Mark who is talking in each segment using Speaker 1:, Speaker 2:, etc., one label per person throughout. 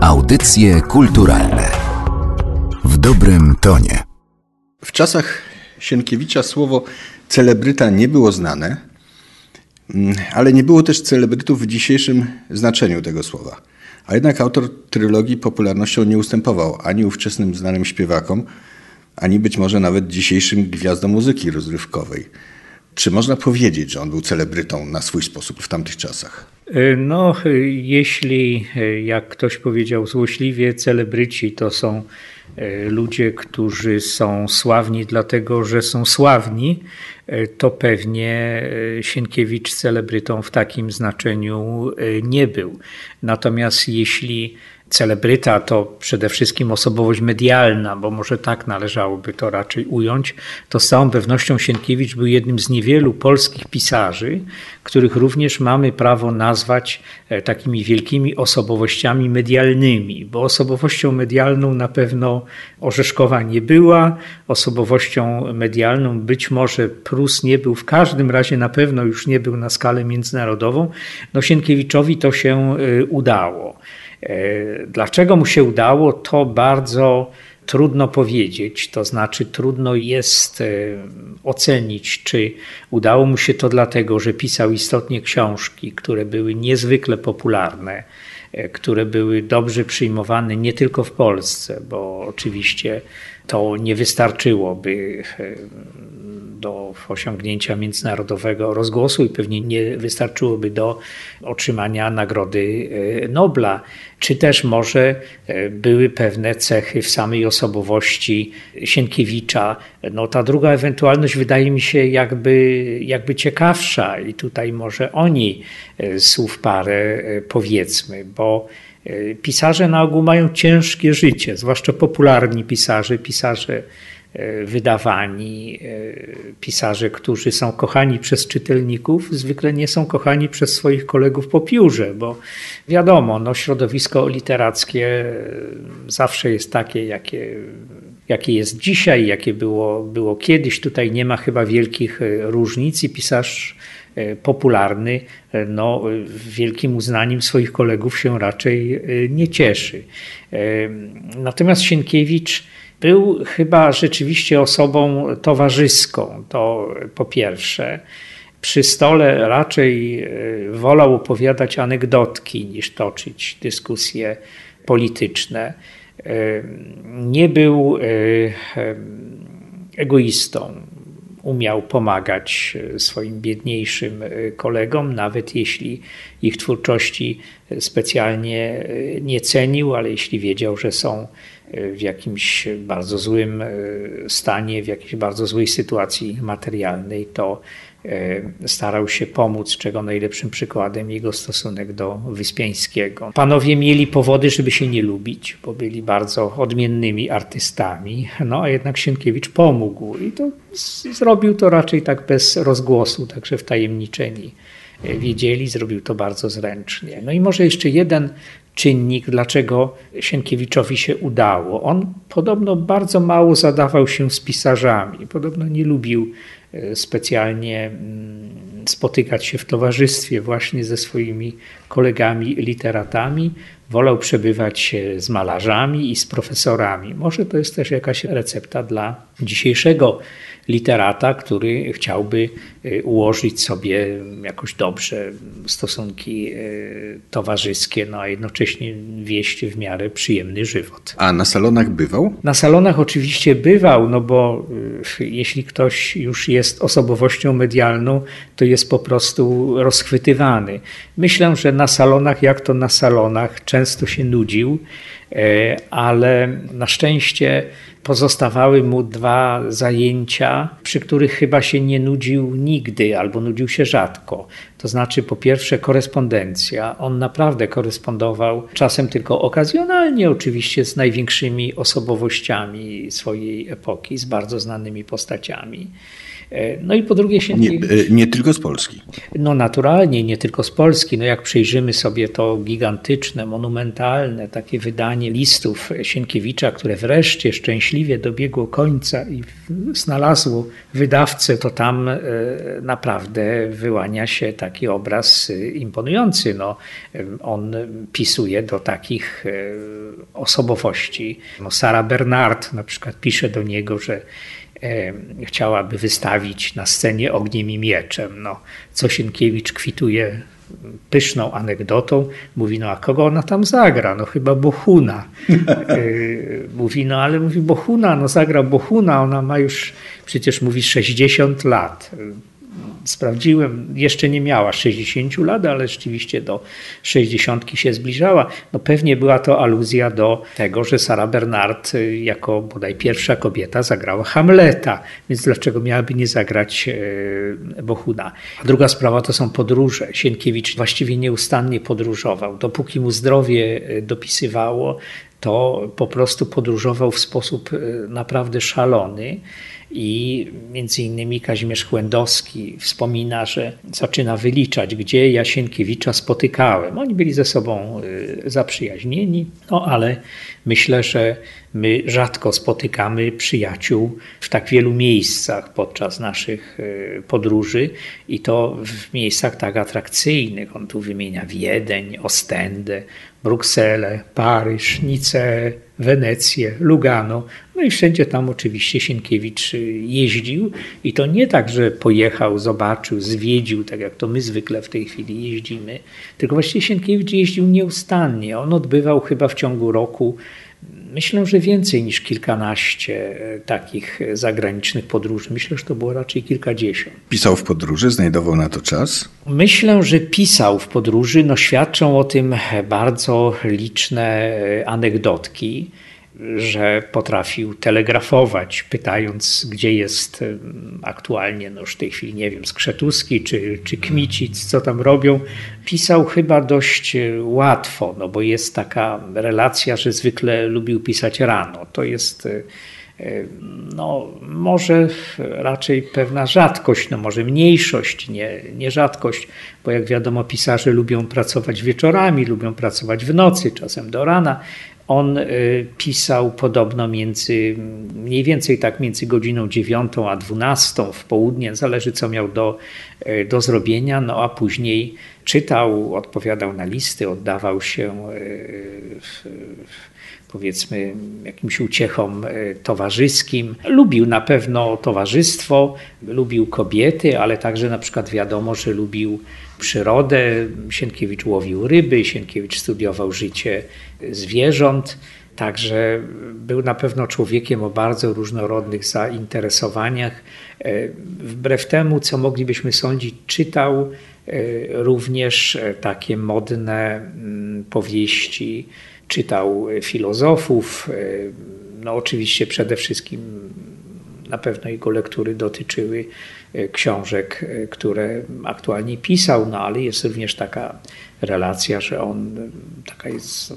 Speaker 1: Audycje kulturalne w dobrym tonie.
Speaker 2: W czasach Sienkiewicza słowo celebryta nie było znane, mm, ale nie było też celebrytów w dzisiejszym znaczeniu tego słowa. A jednak autor trylogii popularnością nie ustępował ani ówczesnym znanym śpiewakom, ani być może nawet dzisiejszym gwiazdom muzyki rozrywkowej. Czy można powiedzieć, że on był celebrytą na swój sposób w tamtych czasach?
Speaker 3: E, no, e, jeśli, e, jak ktoś powiedział złośliwie, celebryci to są ludzie, którzy są sławni dlatego, że są sławni, to pewnie Sienkiewicz celebrytą w takim znaczeniu nie był. Natomiast jeśli celebryta to przede wszystkim osobowość medialna, bo może tak należałoby to raczej ująć, to z całą pewnością Sienkiewicz był jednym z niewielu polskich pisarzy, których również mamy prawo nazwać e, takimi wielkimi osobowościami medialnymi, bo osobowością medialną na pewno Orzeszkowa nie była, osobowością medialną być może Prus nie był, w każdym razie na pewno już nie był na skalę międzynarodową. No Sienkiewiczowi to się e, udało. E, dlaczego mu się udało, to bardzo trudno powiedzieć. To znaczy, trudno jest e, ocenić, czy udało mu się to dlatego, że pisał istotnie książki, które były niezwykle popularne, e, które były dobrze przyjmowane nie tylko w Polsce, bo oczywiście to nie wystarczyłoby do osiągnięcia międzynarodowego rozgłosu i pewnie nie wystarczyłoby do otrzymania Nagrody e, Nobla. Czy też może e, były pewne cechy w samej osobowości Sienkiewicza. No, ta druga ewentualność wydaje mi się jakby, jakby ciekawsza i tutaj może o niej e, słów parę powiedzmy, bo pisarze na ogół mają ciężkie życie, zwłaszcza popularni pisarze, pisarze E, wydawani e, pisarze, którzy są kochani przez czytelników, zwykle nie są kochani przez swoich kolegów po piórze, bo wiadomo, no, środowisko literackie e, zawsze jest takie, jakie, jakie jest dzisiaj, jakie było, było kiedyś. Tutaj nie ma chyba wielkich różnic i pisarz popularny no, wielkim uznaniem swoich kolegów się raczej nie cieszy. Natomiast Sienkiewicz był chyba rzeczywiście osobą towarzyską, to po pierwsze. Przy stole raczej e, wolał opowiadać anegdotki niż toczyć dyskusje polityczne. E, nie był e, egoistą. Umiał pomagać swoim biedniejszym kolegom, nawet jeśli ich twórczości specjalnie nie cenił, ale jeśli wiedział, że są w jakimś bardzo złym e, stanie, w jakiejś bardzo złej sytuacji materialnej, to e, starał się pomóc, czego najlepszym przykładem jego stosunek do Wyspiańskiego. Panowie mieli powody, żeby się nie lubić, bo byli bardzo odmiennymi artystami, no a jednak Sienkiewicz pomógł i to zrobił to raczej tak bez rozgłosu, także wtajemniczeni e, wiedzieli, zrobił to bardzo zręcznie. No i może jeszcze jeden czynnik, dlaczego Sienkiewiczowi się udało. On podobno bardzo mało zadawał się z pisarzami, podobno nie lubił e, specjalnie mm, spotykać się w towarzystwie właśnie ze swoimi kolegami literatami. Wolał przebywać z malarzami i z profesorami. Może to jest też jakaś recepta dla dzisiejszego literata, który chciałby y, ułożyć sobie jakoś dobrze stosunki y, towarzyskie, no a jednocześnie wieść w miarę przyjemny żywot.
Speaker 2: A na salonach bywał?
Speaker 3: Na salonach oczywiście bywał, no bo jeśli ktoś już jest osobowością medialną, to jest po prostu rozchwytywany. Myślę, że na salonach, jak to na salonach, często się nudził, ale na szczęście pozostawały mu dwa zajęcia, przy których chyba się nie nudził nigdy albo nudził się rzadko. To znaczy, po pierwsze, korespondencja. On naprawdę korespondował, czasem tylko okazjonalnie, oczywiście, z największymi osobowościami swojej epoki, z bardzo znanymi postaciami. No i po drugie
Speaker 2: Sienkiewicz... Nie, nie, tylko z Polski.
Speaker 3: No naturalnie, nie tylko z Polski. No jak przejrzymy sobie to gigantyczne, monumentalne takie wydanie listów Sienkiewicza, które wreszcie szczęśliwie dobiegło końca i znalazło wydawcę, to tam naprawdę wyłania się taki obraz imponujący. No, on pisuje do takich osobowości. No, Sara Bernard na przykład pisze do niego, że e, chciałaby wystawić na scenie ogniem i mieczem. No, co Sienkiewicz kwituje pyszną anegdotą. Mówi, no a kogo ona tam zagra? No chyba Bohuna. E, mówi, no ale mówi Bohuna, no zagra Bohuna, ona ma już przecież mówi 60 lat sprawdziłem, jeszcze nie miała 60 lat, ale rzeczywiście do 60 się zbliżała. No pewnie była to aluzja do tego, że Sara Bernard y, jako bodaj pierwsza kobieta zagrała Hamleta, więc dlaczego miałaby nie zagrać y, Bohuna? A druga sprawa to są podróże. Sienkiewicz właściwie nieustannie podróżował. Dopóki mu zdrowie y, dopisywało, to po prostu podróżował w sposób naprawdę szalony. I między innymi Kazimierz Chłędowski wspomina, że zaczyna wyliczać, gdzie Jasienkiewicza spotykałem. Oni byli ze sobą y, zaprzyjaźnieni, no ale myślę, że my rzadko spotykamy przyjaciół w tak wielu miejscach podczas naszych y, podróży i to w miejscach tak atrakcyjnych. On tu wymienia Wiedeń, Ostendę, Brukselę, Paryż, Nicę, Wenecję, Lugano. No i wszędzie tam oczywiście Sienkiewicz y, jeździł i to nie tak, że pojechał, zobaczył, zwiedził, tak jak to my zwykle w tej chwili jeździmy, tylko właściwie Sienkiewicz jeździł nieustannie. On odbywał chyba w ciągu roku Myślę, że więcej niż kilkanaście e, takich zagranicznych podróży. Myślę, że to było raczej kilkadziesiąt.
Speaker 2: Pisał w podróży, znajdował na to czas?
Speaker 3: Myślę, że pisał w podróży. No, świadczą o tym bardzo liczne e, anegdotki że potrafił telegrafować, pytając, gdzie jest aktualnie, no już w tej chwili nie wiem, Skrzetuski czy, czy Kmicic, co tam robią. Pisał chyba dość e, łatwo, no bo jest taka relacja, że zwykle lubił pisać rano. To jest e, no, może raczej pewna rzadkość, no może mniejszość, nie, nie rzadkość, bo jak wiadomo, pisarze lubią pracować wieczorami, lubią pracować w nocy, czasem do rana. On y, pisał podobno między, mniej więcej tak między godziną 9 a 12 w południe, zależy co miał do, y, do zrobienia, no a później czytał, odpowiadał na listy, oddawał się y, powiedzmy jakimś uciechom towarzyskim. Lubił na pewno towarzystwo, lubił kobiety, ale także na przykład wiadomo, że lubił przyrodę. Sienkiewicz łowił ryby, Sienkiewicz studiował życie zwierząt. Także był na pewno człowiekiem o bardzo różnorodnych zainteresowaniach. E, wbrew temu, co moglibyśmy sądzić, czytał e, również takie modne mm, powieści, czytał filozofów. E, no, oczywiście przede wszystkim na pewno jego lektury dotyczyły E, książek, e, które aktualnie pisał, no ale jest również taka relacja, że on, e, taka jest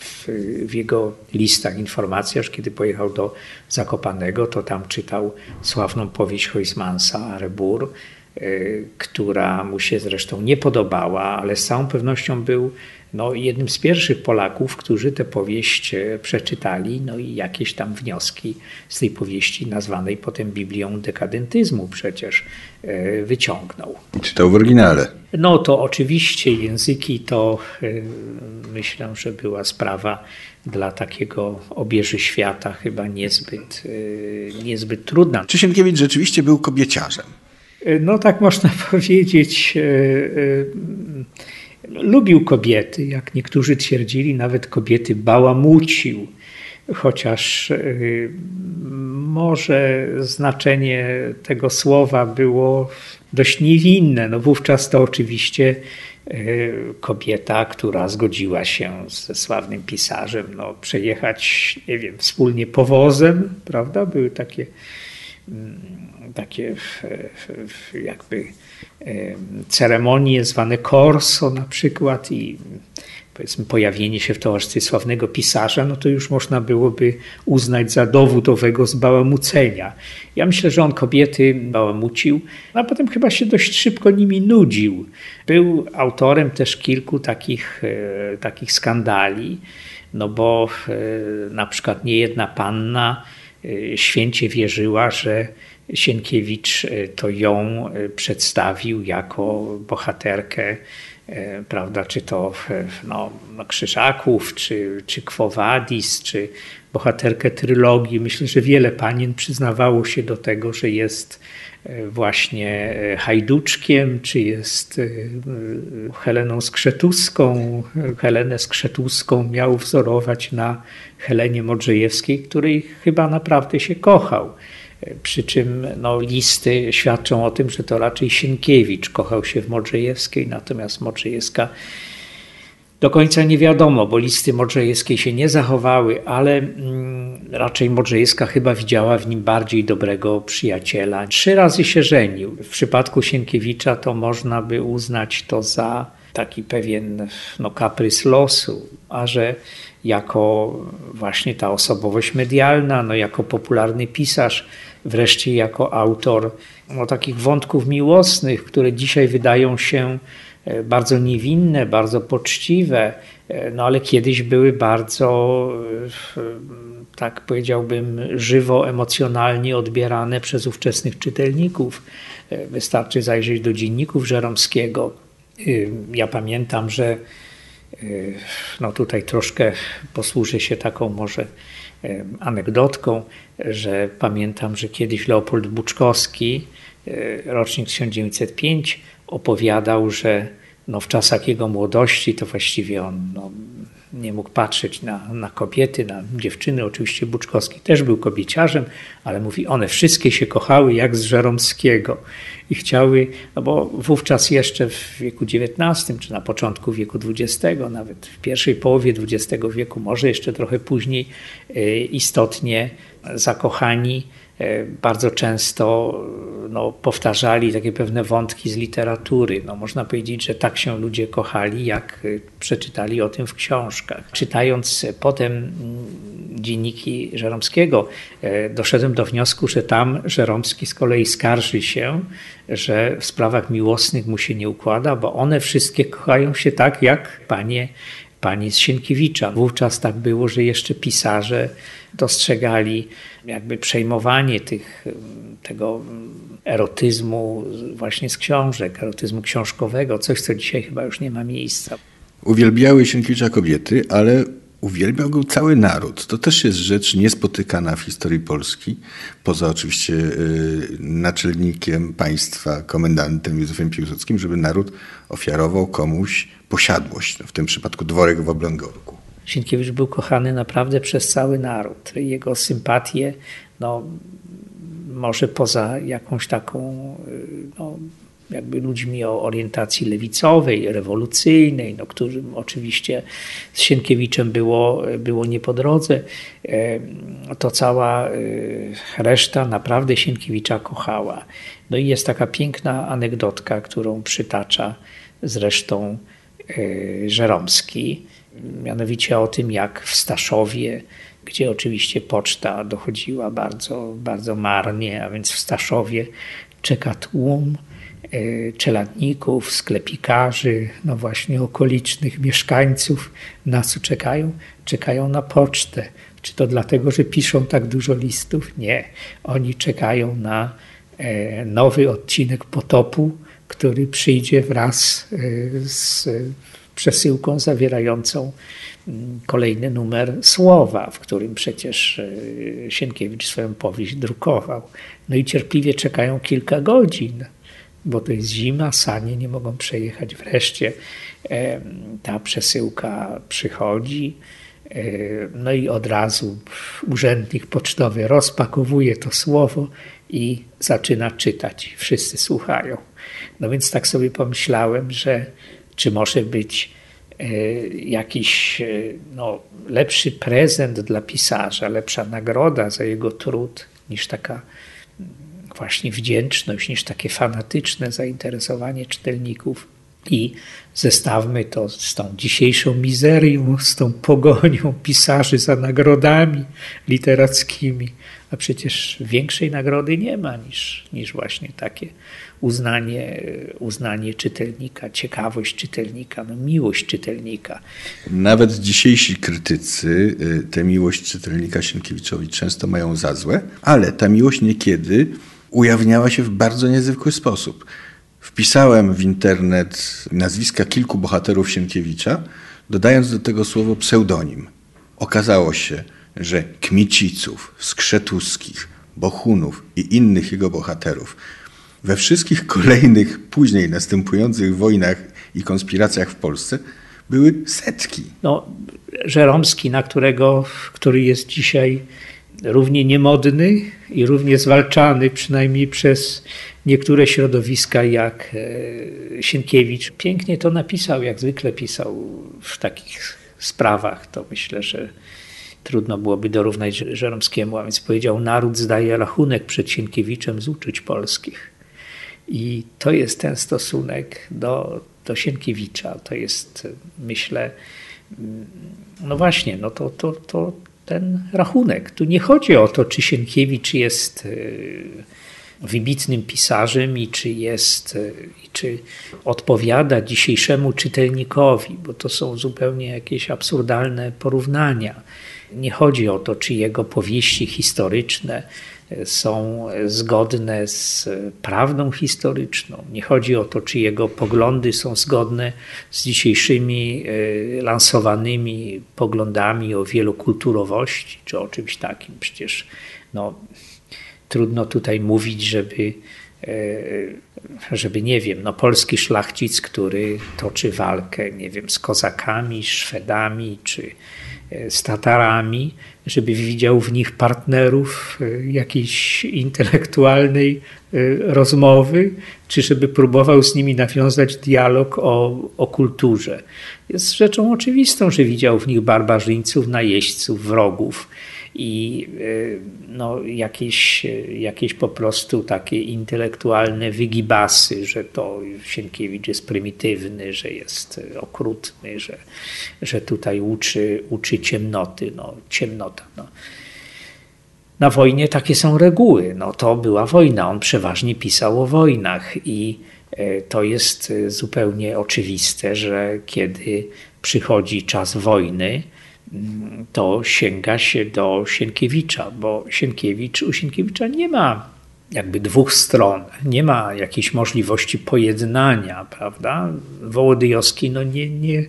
Speaker 3: w, w, jego listach informacja, że kiedy pojechał do Zakopanego, to tam czytał sławną powieść Huysmansa Rebur, która mu się zresztą nie podobała, ale z całą pewnością był no, jednym z pierwszych Polaków, którzy tę powieść e, przeczytali, no i jakieś tam wnioski z tej powieści, nazwanej potem Biblią dekadentyzmu przecież, e, wyciągnął.
Speaker 2: Czytał w oryginale.
Speaker 3: No to oczywiście języki to e, myślę, że była sprawa dla takiego obieży świata chyba niezbyt, niezbyt trudna.
Speaker 2: Czy Sienkiewicz rzeczywiście był kobieciarzem?
Speaker 3: No tak można powiedzieć Lubił kobiety, jak niektórzy twierdzili, nawet kobiety bałamucił, chociaż może znaczenie tego słowa było dość niewinne. No wówczas to oczywiście kobieta, która zgodziła się ze sławnym pisarzem no, przejechać, nie wiem, wspólnie powozem, prawda? Były takie, mm, takie jakby ceremonie zwane corso na przykład i powiedzmy pojawienie się w towarzystwie sławnego pisarza, no to już można byłoby uznać za dowód owego zbałamucenia. Ja myślę, że on kobiety bałamucił, a potem chyba się dość szybko nimi nudził. Był autorem też kilku takich, e, takich skandali, no bo e, na przykład niejedna panna e, święcie wierzyła, że Sienkiewicz to ją przedstawił jako bohaterkę E, prawda, czy to no, no, Krzyżaków, czy, czy Kwowadis, czy bohaterkę trylogii. Myślę, że wiele panien przyznawało się do tego, że jest e, właśnie e, Hajduczkiem, czy jest Heleną Skrzetuską. Helenę Skrzetuską miał wzorować na Helenie Modrzejewskiej, której chyba naprawdę się kochał. Przy czym no, listy świadczą o tym, że to raczej Sienkiewicz kochał się w Modrzejewskiej, natomiast Modrzejewska do końca nie wiadomo, bo listy Modrzejewskiej się nie zachowały, ale mm, raczej Modrzejewska chyba widziała w nim bardziej dobrego przyjaciela. Trzy razy się żenił. W przypadku Sienkiewicza to można by uznać to za taki pewien no, kaprys losu, a że jako właśnie ta osobowość medialna, no, jako popularny pisarz, wreszcie jako autor no, takich wątków miłosnych, które dzisiaj wydają się e, bardzo niewinne, bardzo poczciwe, e, no ale kiedyś były bardzo, e, tak powiedziałbym, żywo, emocjonalnie odbierane przez ówczesnych czytelników. Wystarczy zajrzeć do dzienników Żeromskiego. Ja pamiętam, że no tutaj troszkę posłużę się taką może anegdotką, że pamiętam, że kiedyś Leopold Buczkowski, e, rocznik 1905, opowiadał, że no w czasach jego młodości to właściwie on no, nie mógł patrzeć na, na kobiety, na dziewczyny. Oczywiście Buczkowski też był kobieciarzem, ale mówi, one wszystkie się kochały jak z Żeromskiego i chciały, no bo wówczas jeszcze w wieku XIX, czy na początku wieku XX, nawet w pierwszej połowie XX wieku, może jeszcze trochę później, e, istotnie zakochani bardzo często no, powtarzali takie pewne wątki z literatury. No, można powiedzieć, że tak się ludzie kochali, jak e, przeczytali o tym w książkach. Czytając potem mm, dzienniki Żeromskiego, e, doszedłem do wniosku, że tam Żeromski z kolei skarży się, że w sprawach miłosnych mu się nie układa, bo one wszystkie kochają się tak, jak panie pani z Sienkiewicza. Wówczas tak było, że jeszcze pisarze dostrzegali jakby przejmowanie tych, tego erotyzmu właśnie z książek, erotyzmu książkowego, coś, co dzisiaj chyba już nie ma miejsca.
Speaker 2: Uwielbiały Sienkiewicza kobiety, ale uwielbiał go cały naród. To też jest rzecz niespotykana w historii Polski, poza oczywiście y, naczelnikiem państwa, komendantem Józefem Piłsudskim, żeby naród ofiarował komuś posiadłość, no w tym przypadku dworek w Oblęgorku.
Speaker 3: Sienkiewicz był kochany naprawdę przez cały naród. Jego sympatie, no, może poza jakąś taką no, jakby ludźmi o orientacji lewicowej, rewolucyjnej, no, którym oczywiście z Sienkiewiczem było, było nie po drodze, to cała e, reszta naprawdę Sienkiewicza kochała. No i jest taka piękna anegdotka, którą przytacza zresztą Żeromski, mianowicie o tym, jak w Staszowie, gdzie oczywiście poczta dochodziła bardzo, bardzo marnie, a więc w Staszowie czeka tłum e, czeladników, sklepikarzy, no właśnie okolicznych mieszkańców. Na co czekają? Czekają na pocztę. Czy to dlatego, że piszą tak dużo listów? Nie. Oni czekają na e, nowy odcinek potopu, który przyjdzie wraz e, z przesyłką zawierającą mm, kolejny numer Słowa, w którym przecież e, Sienkiewicz swoją powieść drukował. No i cierpliwie czekają kilka godzin, bo to jest zima, sanie nie mogą przejechać. Wreszcie ta przesyłka przychodzi. E, no i od razu urzędnik pocztowy rozpakowuje to słowo i zaczyna czytać. Wszyscy słuchają. No więc tak sobie pomyślałem, że czy może być e, jakiś e, no, lepszy prezent dla pisarza, lepsza nagroda za jego trud niż taka mm, właśnie wdzięczność, niż takie fanatyczne zainteresowanie czytelników. I zestawmy to z tą dzisiejszą mizerią, z tą pogonią pisarzy za nagrodami literackimi. A przecież większej nagrody nie ma niż, niż właśnie takie uznanie, uznanie czytelnika, ciekawość czytelnika, no miłość czytelnika.
Speaker 2: Nawet dzisiejsi krytycy y, tę miłość czytelnika Sienkiewiczowi często mają za złe, ale ta miłość niekiedy ujawniała się w bardzo niezwykły sposób. Wpisałem w internet nazwiska kilku bohaterów Sienkiewicza, dodając do tego słowo pseudonim. Okazało się, że Kmiciców, Skrzetuskich, Bohunów i innych jego bohaterów we wszystkich kolejnych, później następujących wojnach i konspiracjach w Polsce były setki.
Speaker 3: No, Żeromski, na którego, który jest dzisiaj równie niemodny i równie zwalczany, przynajmniej przez niektóre środowiska, jak e, Sienkiewicz. Pięknie to napisał, jak zwykle pisał w takich sprawach. To myślę, że trudno byłoby dorównać Żeromskiemu, a więc powiedział: Naród zdaje rachunek przed Sienkiewiczem z uczuć polskich. I to jest ten stosunek do, do Sienkiewicza. To jest, myślę, no właśnie, no to, to, to ten rachunek. Tu nie chodzi o to, czy Sienkiewicz jest e, wybitnym pisarzem i czy jest, e, i czy odpowiada dzisiejszemu czytelnikowi, bo to są zupełnie jakieś absurdalne porównania. Nie chodzi o to, czy jego powieści historyczne są zgodne z prawdą historyczną. Nie chodzi o to, czy jego poglądy są zgodne z dzisiejszymi e, lansowanymi poglądami o wielokulturowości, czy o czymś takim. Przecież no, trudno tutaj mówić, żeby, e, żeby nie wiem, no, polski szlachcic, który toczy walkę, nie wiem, z kozakami, Szwedami, czy E, z Tatarami, żeby widział w nich partnerów e, jakiejś intelektualnej rozmowy, czy żeby próbował z nimi nawiązać dialog o, o kulturze. Jest rzeczą oczywistą, że widział w nich barbarzyńców, najeźdźców, wrogów i y, no, jakieś, jakieś po prostu takie intelektualne wygibasy, że to Sienkiewicz jest prymitywny, że jest okrutny, że, że tutaj uczy, uczy ciemnoty. No, ciemnota. No. Na wojnie takie są reguły. No, to była wojna. On przeważnie pisał o wojnach i y, to jest zupełnie oczywiste, że kiedy przychodzi czas wojny, to sięga się do Sienkiewicza, bo Sienkiewicz, u Sienkiewicza nie ma jakby dwóch stron, nie ma jakiejś możliwości pojednania, prawda? Wołodyjowski no nie, nie,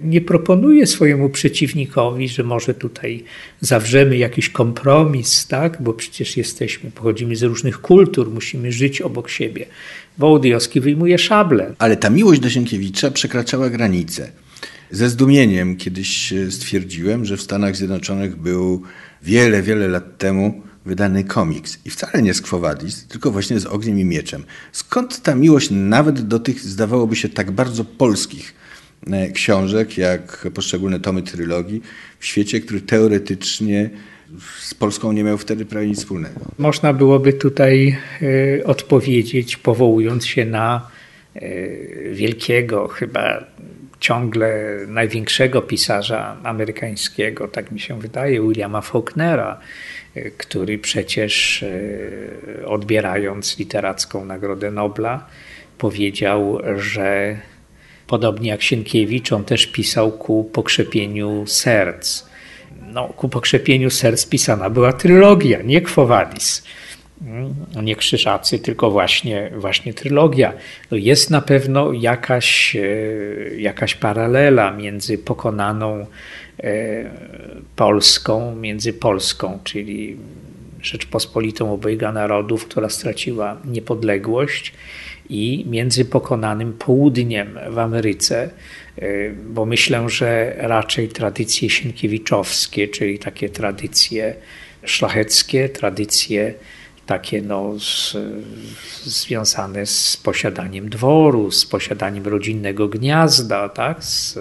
Speaker 3: nie proponuje swojemu przeciwnikowi, że może tutaj zawrzemy jakiś kompromis, tak? bo przecież jesteśmy, pochodzimy z różnych kultur, musimy żyć obok siebie. Wołodyjowski wyjmuje szable.
Speaker 2: Ale ta miłość do Sienkiewicza przekraczała granice. Ze zdumieniem kiedyś stwierdziłem, że w Stanach Zjednoczonych był wiele, wiele lat temu wydany komiks. I wcale nie z Quo Vadis, tylko właśnie z Ogniem i Mieczem. Skąd ta miłość nawet do tych, zdawałoby się, tak bardzo polskich e, książek, jak poszczególne tomy trylogii, w świecie, który teoretycznie z Polską nie miał wtedy prawie nic wspólnego?
Speaker 3: Można byłoby tutaj y, odpowiedzieć, powołując się na wielkiego, chyba ciągle największego pisarza amerykańskiego, tak mi się wydaje, Williama Faulknera, y, który przecież y, odbierając literacką Nagrodę Nobla powiedział, że podobnie jak Sienkiewicz, on też pisał ku pokrzepieniu serc. No, ku pokrzepieniu serc pisana była trylogia, nie Quo Vadis. Mm, nie krzyżacy, tylko właśnie, właśnie trylogia. Jest na pewno jakaś, e, jakaś paralela między pokonaną e, Polską, między Polską, czyli Rzeczpospolitą obojga narodów, która straciła niepodległość, i między pokonanym południem w Ameryce, e, bo myślę, że raczej tradycje sienkiewiczowskie, czyli takie tradycje szlacheckie, tradycje takie no, z, związane z posiadaniem dworu, z posiadaniem rodzinnego gniazda, tak? Z,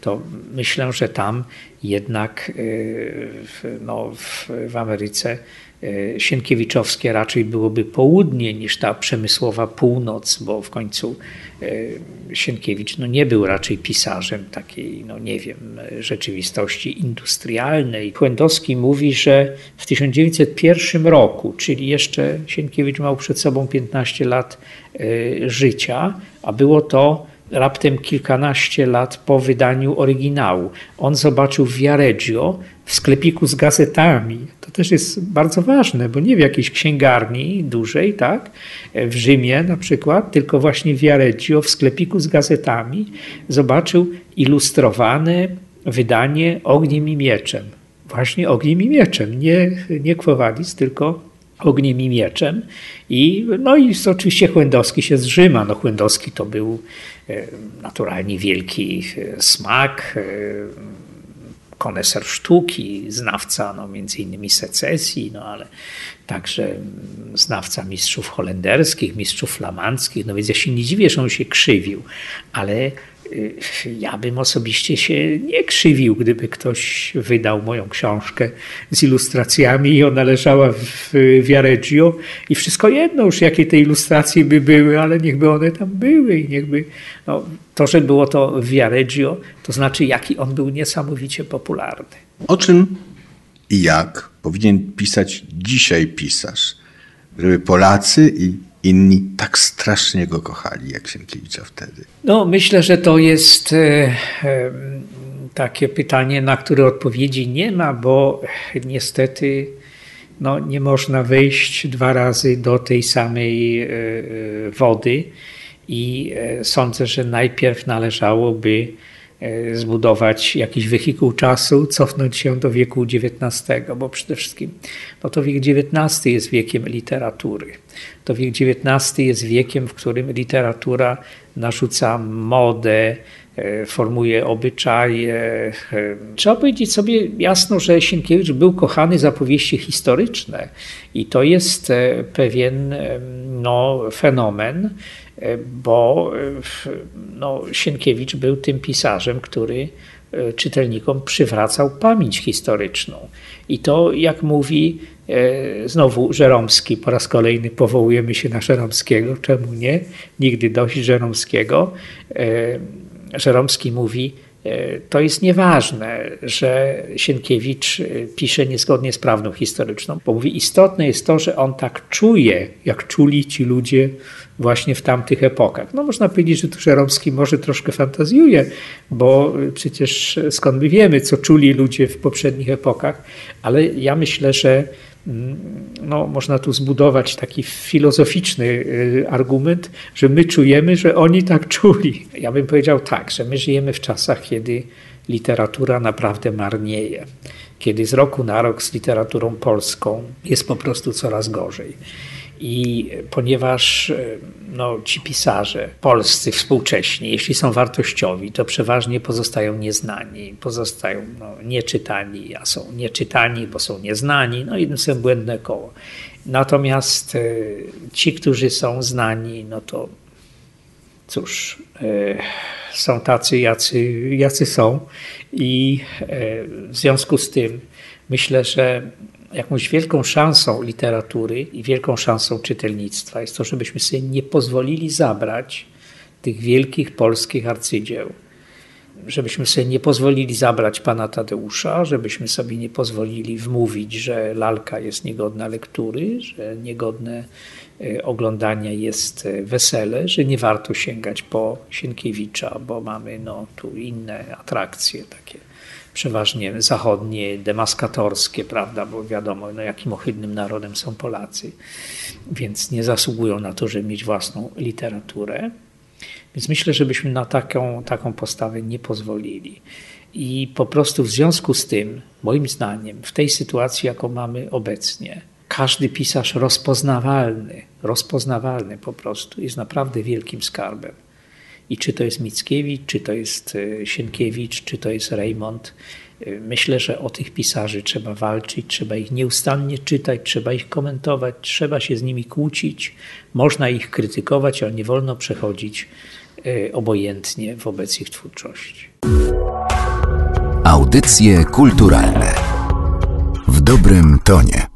Speaker 3: to myślę, że tam jednak y, no, w, w Ameryce sienkiewiczowskie raczej byłoby południe niż ta przemysłowa północ, bo w końcu e, Sienkiewicz no, nie był raczej pisarzem takiej, no nie wiem, rzeczywistości industrialnej. Chłędowski mówi, że w 1901 roku, czyli jeszcze Sienkiewicz miał przed sobą 15 lat życia, a było to raptem kilkanaście lat po wydaniu oryginału. On zobaczył Viareggio w sklepiku z gazetami. To też jest bardzo ważne, bo nie w jakiejś księgarni dużej, tak, w Rzymie na przykład, tylko właśnie Viareggio w sklepiku z gazetami zobaczył ilustrowane wydanie Ogniem i Mieczem. Właśnie Ogniem i Mieczem, nie, nie Kwowadis, tylko Ogniem i Mieczem. I, no i oczywiście Chłędowski się zrzyma. No Chłędowski to był e, naturalnie wielki e, smak, e, koneser sztuki, znawca no, między innymi secesji, no ale także znawca mistrzów holenderskich, mistrzów flamandzkich, no więc ja się nie dziwię, że on się krzywił, ale ja bym osobiście się nie krzywił, gdyby ktoś wydał moją książkę z ilustracjami i ona leżała w Viareggio i wszystko jedno już, jakie te ilustracje by były, ale niechby one tam były i niechby no, to, że było to w Viareggio, to znaczy jaki on był niesamowicie popularny.
Speaker 2: O czym i jak powinien pisać dzisiaj pisarz, żeby Polacy i inni tak strasznie go kochali, jak Sienkiewicza wtedy?
Speaker 3: No, myślę, że to jest e, e, takie pytanie, na które odpowiedzi nie ma, bo niestety no, nie można wejść dwa razy do tej samej e, wody i sądzę, że najpierw należałoby E, zbudować jakiś wehikuł czasu, cofnąć się do wieku XIX, bo przede wszystkim no to wiek XIX jest wiekiem literatury. To wiek XIX jest wiekiem, w którym literatura narzuca modę, e, formuje obyczaje. E, trzeba powiedzieć sobie jasno, że Sienkiewicz był kochany za powieści historyczne i to jest pewien no, fenomen, E, bo e, no, Sienkiewicz był tym pisarzem, który e, czytelnikom przywracał pamięć historyczną. I to, jak mówi znowu Żeromski, po raz kolejny powołujemy się na Żeromskiego, czemu nie? Nigdy dość Żeromskiego. Żeromski mówi, E, to jest nieważne, że Sienkiewicz e, pisze niezgodnie z prawdą historyczną, bo mówi, istotne jest to, że on tak czuje, jak czuli ci ludzie właśnie w tamtych epokach. No można powiedzieć, że tu Żeromski może troszkę fantazjuje, bo przecież skąd my wiemy, co czuli ludzie w poprzednich epokach, ale ja myślę, że no, można tu zbudować taki filozoficzny y, argument, że my czujemy, że oni tak czuli. Ja bym powiedział tak, że my żyjemy w czasach, kiedy literatura naprawdę marnieje, kiedy z roku na rok z literaturą polską jest po prostu coraz gorzej. I ponieważ e, no, ci pisarze polscy współcześni, jeśli są wartościowi, to przeważnie pozostają nieznani, pozostają no, nieczytani, a są nieczytani, bo są nieznani, no i są błędne koło. Natomiast e, ci, którzy są znani, no to cóż, e, są tacy, jacy, jacy są i w związku z tym myślę, że jakąś wielką szansą literatury i wielką szansą czytelnictwa jest to, żebyśmy sobie nie pozwolili zabrać tych wielkich polskich arcydzieł. Żebyśmy sobie nie pozwolili zabrać pana Tadeusza, żebyśmy sobie nie pozwolili wmówić, że lalka jest niegodna lektury, że niegodne e, oglądania jest e, wesele, że nie warto sięgać po Sienkiewicza, bo mamy no, tu inne atrakcje takie przeważnie zachodnie, demaskatorskie, prawda, bo wiadomo, no, jakim ohydnym narodem są Polacy, więc nie zasługują na to, żeby mieć własną literaturę. Więc myślę, żebyśmy na taką, taką postawę nie pozwolili. I po prostu w związku z tym, moim zdaniem, w tej sytuacji, jaką mamy obecnie, każdy pisarz rozpoznawalny, rozpoznawalny po prostu, jest naprawdę wielkim skarbem. I czy to jest Mickiewicz, czy to jest e, Sienkiewicz, czy to jest Raymond. E, myślę, że o tych pisarzy trzeba walczyć, trzeba ich nieustannie czytać, trzeba ich komentować, trzeba się z nimi kłócić, można ich krytykować, ale nie wolno przechodzić e, obojętnie wobec ich twórczości.
Speaker 1: Audycje kulturalne w dobrym tonie.